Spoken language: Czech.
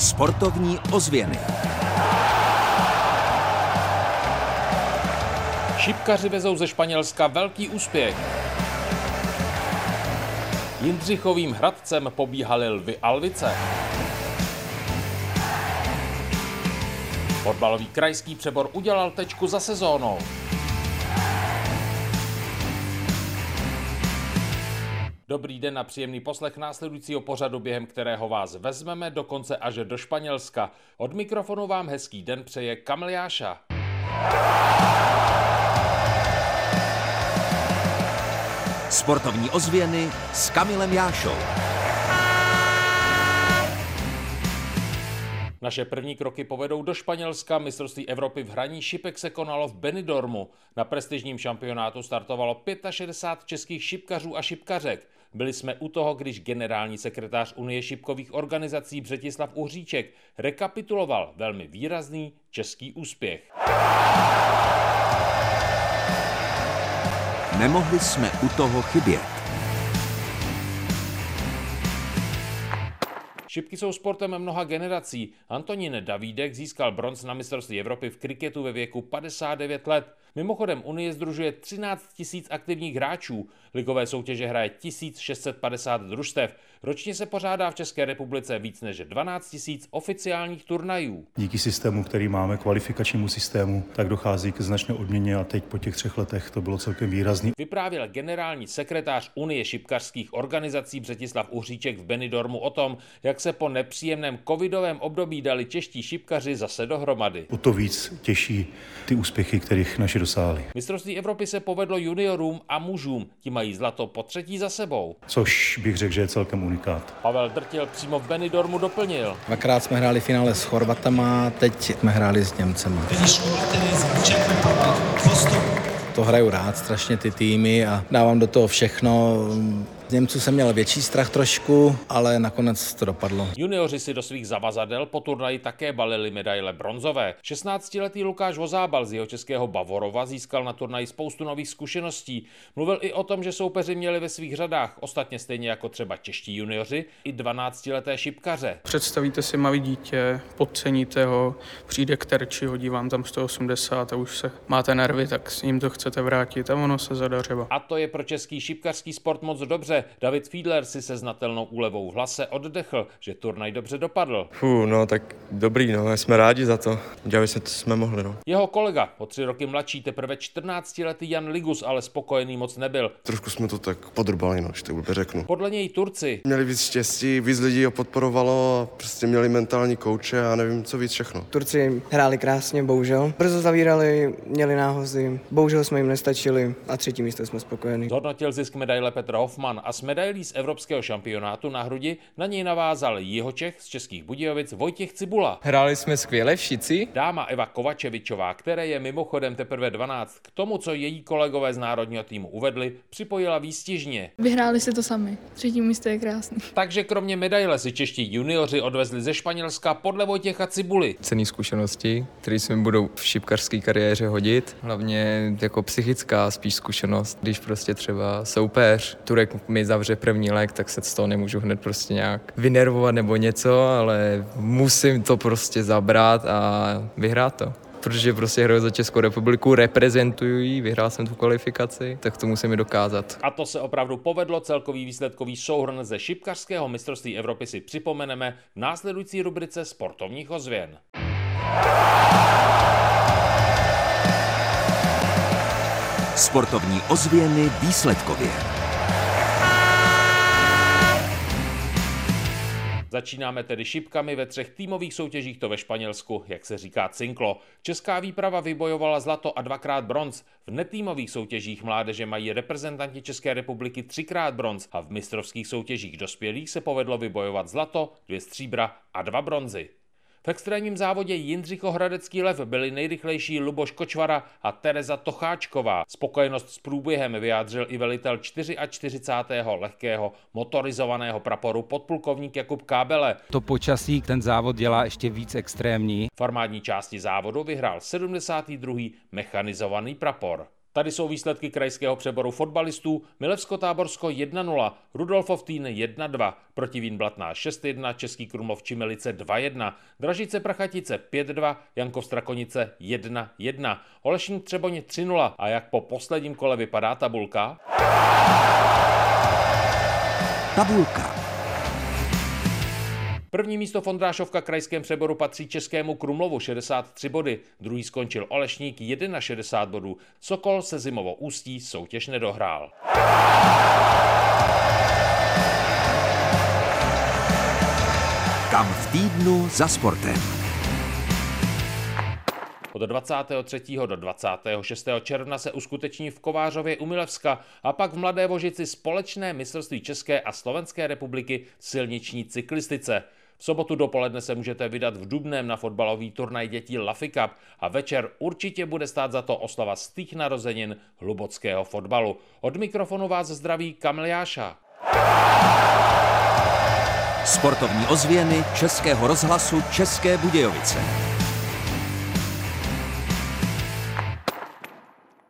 Sportovní ozvěny. Šipkaři vezou ze Španělska velký úspěch. Jindřichovým hradcem pobíhaly lvy Alvice. Fotbalový krajský přebor udělal tečku za sezónou. Dobrý den a příjemný poslech následujícího pořadu, během kterého vás vezmeme dokonce až do Španělska. Od mikrofonu vám hezký den přeje Kamiliáša. Sportovní ozvěny s Kamilem Jášou. Naše první kroky povedou do Španělska. Mistrovství Evropy v hraní šipek se konalo v Benidormu. Na prestižním šampionátu startovalo 65 českých šipkařů a šipkařek. Byli jsme u toho, když generální sekretář Unie šipkových organizací Břetislav Uhříček rekapituloval velmi výrazný český úspěch. Nemohli jsme u toho chybět. Šipky jsou sportem mnoha generací. Antonín Davídek získal bronz na mistrovství Evropy v kriketu ve věku 59 let. Mimochodem Unie združuje 13 tisíc aktivních hráčů. Ligové soutěže hraje 1650 družstev. Ročně se pořádá v České republice víc než 12 tisíc oficiálních turnajů. Díky systému, který máme, kvalifikačnímu systému, tak dochází k značné odměně a teď po těch třech letech to bylo celkem výrazný. Vyprávěl generální sekretář Unie šipkařských organizací Břetislav Uhříček v Benidormu o tom, jak se po nepříjemném covidovém období dali čeští šipkaři zase dohromady. O to víc těší ty úspěchy, kterých naši dosáhli. Mistrovství Evropy se povedlo juniorům a mužům, ti mají zlato po třetí za sebou. Což bych řekl, že je celkem unikát. Pavel Drtil přímo v Benidormu doplnil. Dvakrát jsme hráli finále s Chorvatama, teď jsme hráli s Němcema. To hraju rád, strašně ty týmy a dávám do toho všechno. Z Němců jsem měl větší strach trošku, ale nakonec to dopadlo. Junioři si do svých zavazadel po turnaji také balili medaile bronzové. 16-letý Lukáš Vozábal z jeho českého Bavorova získal na turnaji spoustu nových zkušeností. Mluvil i o tom, že soupeři měli ve svých řadách, ostatně stejně jako třeba čeští junioři, i 12-leté šipkaře. Představíte si malé dítě, podceníte ho, přijde k terči, hodí vám tam 180 a už se máte nervy, tak s ním to chcete vrátit a ono se zadařilo. A to je pro český šipkařský sport moc dobře. David Fiedler si se znatelnou úlevou v hlase oddechl, že turnaj dobře dopadl. Fú, no tak dobrý, no, jsme rádi za to. Udělali jsme, co jsme mohli, no. Jeho kolega, o tři roky mladší, teprve 14-letý Jan Ligus, ale spokojený moc nebyl. Trošku jsme to tak podrbali, no, že to blbě řeknu. Podle něj Turci Měli víc štěstí, víc lidí ho podporovalo, prostě měli mentální kouče a nevím, co víc všechno. Turci hráli krásně, bohužel. Brzo zavírali, měli náhozy, bohužel jsme jim nestačili a třetí místo jsme spokojení. zhodnotil zisk medaile Petr Hoffman a s medailí z evropského šampionátu na hrudi na něj navázal Jihočech z Českých Budějovic Vojtěch Cibula. Hráli jsme skvěle všici. Dáma Eva Kovačevičová, které je mimochodem teprve 12, k tomu, co její kolegové z národního týmu uvedli, připojila výstižně. Vyhráli si to sami. Třetí místo je krásný. Takže kromě medaile si čeští junioři odvezli ze Španělska podle Vojtěcha Cibuly. Cený zkušenosti, které se mi budou v šipkarské kariéře hodit. Hlavně jako psychická spíš zkušenost, když prostě třeba soupeř, Turek mi zavře první lek, tak se z toho nemůžu hned prostě nějak vynervovat nebo něco, ale musím to prostě zabrat a vyhrát to protože prostě hraju za Českou republiku, reprezentuju ji, vyhrál jsem tu kvalifikaci, tak to musím i dokázat. A to se opravdu povedlo, celkový výsledkový souhrn ze šipkařského mistrovství Evropy si připomeneme v následující rubrice sportovních ozvěn. Sportovní ozvěny výsledkově. Začínáme tedy šipkami ve třech týmových soutěžích to ve Španělsku, jak se říká cinklo. Česká výprava vybojovala zlato a dvakrát bronz. V netýmových soutěžích mládeže mají reprezentanti České republiky třikrát bronz a v mistrovských soutěžích dospělých se povedlo vybojovat zlato, dvě stříbra a dva bronzy. V extrémním závodě Jindřichohradecký lev byli nejrychlejší Luboš Kočvara a Tereza Tocháčková. Spokojenost s průběhem vyjádřil i velitel 44. lehkého motorizovaného praporu podplukovník Jakub Kábele. To počasí ten závod dělá ještě víc extrémní. V armádní části závodu vyhrál 72. mechanizovaný prapor. Tady jsou výsledky krajského přeboru fotbalistů. Milevsko-Táborsko 1-0, Rudolfov-Týn 1-2, Protivín Blatná 6-1, Český Krumlov Čimelice 2-1, Dražice Prachatice 5-2, Jankov Strakonice 1-1, Olešník Třeboň 3-0 a jak po posledním kole vypadá tabulka? Tabulka. První místo v Ondrášovka krajském přeboru patří Českému Krumlovu 63 body, druhý skončil Olešník 61 bodů, Sokol se Zimovo ústí soutěž nedohrál. Kam v týdnu za sportem. Od 23. do 26. června se uskuteční v Kovářově u Milevska a pak v Mladé Vožici společné mistrovství České a Slovenské republiky v silniční cyklistice. V sobotu dopoledne se můžete vydat v Dubném na fotbalový turnaj dětí Laffy Cup a večer určitě bude stát za to oslava stých narozenin hlubockého fotbalu. Od mikrofonu vás zdraví Kamil Jáša. Sportovní ozvěny Českého rozhlasu České Budějovice.